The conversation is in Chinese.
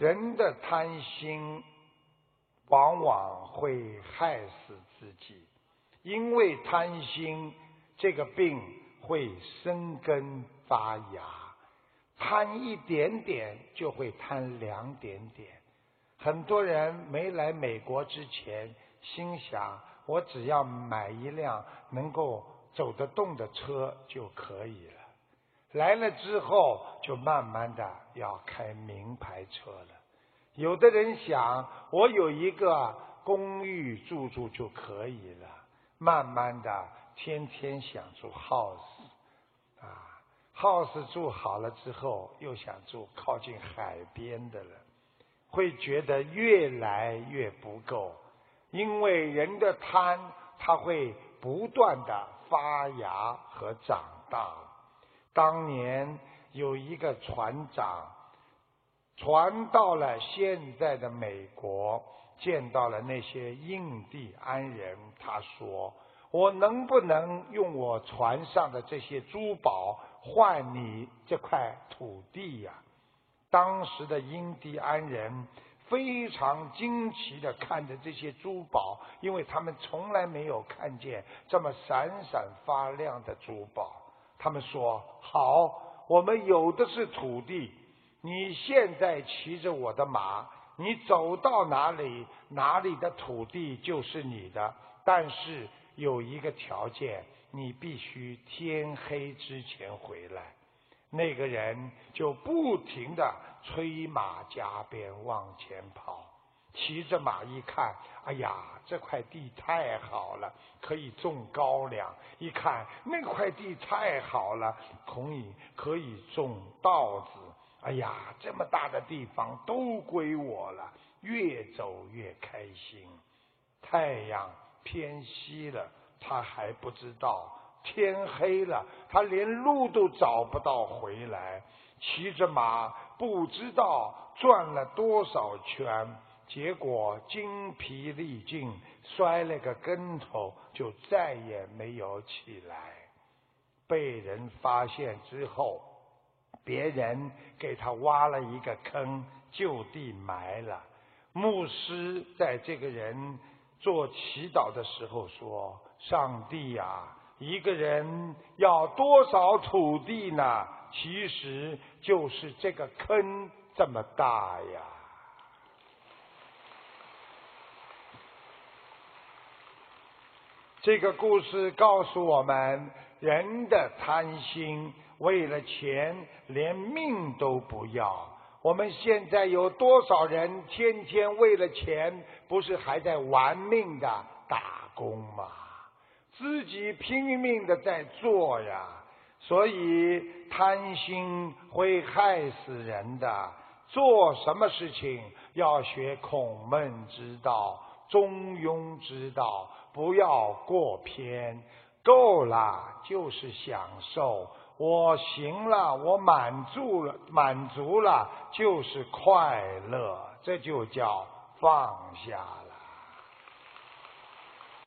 人的贪心往往会害死自己，因为贪心这个病会生根发芽，贪一点点就会贪两点点。很多人没来美国之前，心想我只要买一辆能够走得动的车就可以了。来了之后，就慢慢的要开名牌车了。有的人想，我有一个公寓住住就可以了。慢慢的，天天想住 house，啊，house 住好了之后，又想住靠近海边的了。会觉得越来越不够，因为人的贪，它会不断的发芽和长大。当年有一个船长，船到了现在的美国，见到了那些印第安人，他说：“我能不能用我船上的这些珠宝换你这块土地呀？”当时的印第安人非常惊奇的看着这些珠宝，因为他们从来没有看见这么闪闪发亮的珠宝。他们说：“好，我们有的是土地，你现在骑着我的马，你走到哪里，哪里的土地就是你的。但是有一个条件，你必须天黑之前回来。”那个人就不停的催马加鞭往前跑，骑着马一看，哎呀，这块地太好了，可以种高粱；一看那块地太好了，可以可以种稻子。哎呀，这么大的地方都归我了，越走越开心。太阳偏西了，他还不知道。天黑了，他连路都找不到回来，骑着马不知道转了多少圈，结果精疲力尽，摔了个跟头，就再也没有起来。被人发现之后，别人给他挖了一个坑，就地埋了。牧师在这个人做祈祷的时候说：“上帝呀！”一个人要多少土地呢？其实就是这个坑这么大呀。这个故事告诉我们，人的贪心，为了钱连命都不要。我们现在有多少人天天为了钱，不是还在玩命的打工吗？自己拼命的在做呀，所以贪心会害死人的。做什么事情要学孔孟之道、中庸之道，不要过偏。够了就是享受，我行了，我满足了，满足了就是快乐，这就叫放下了。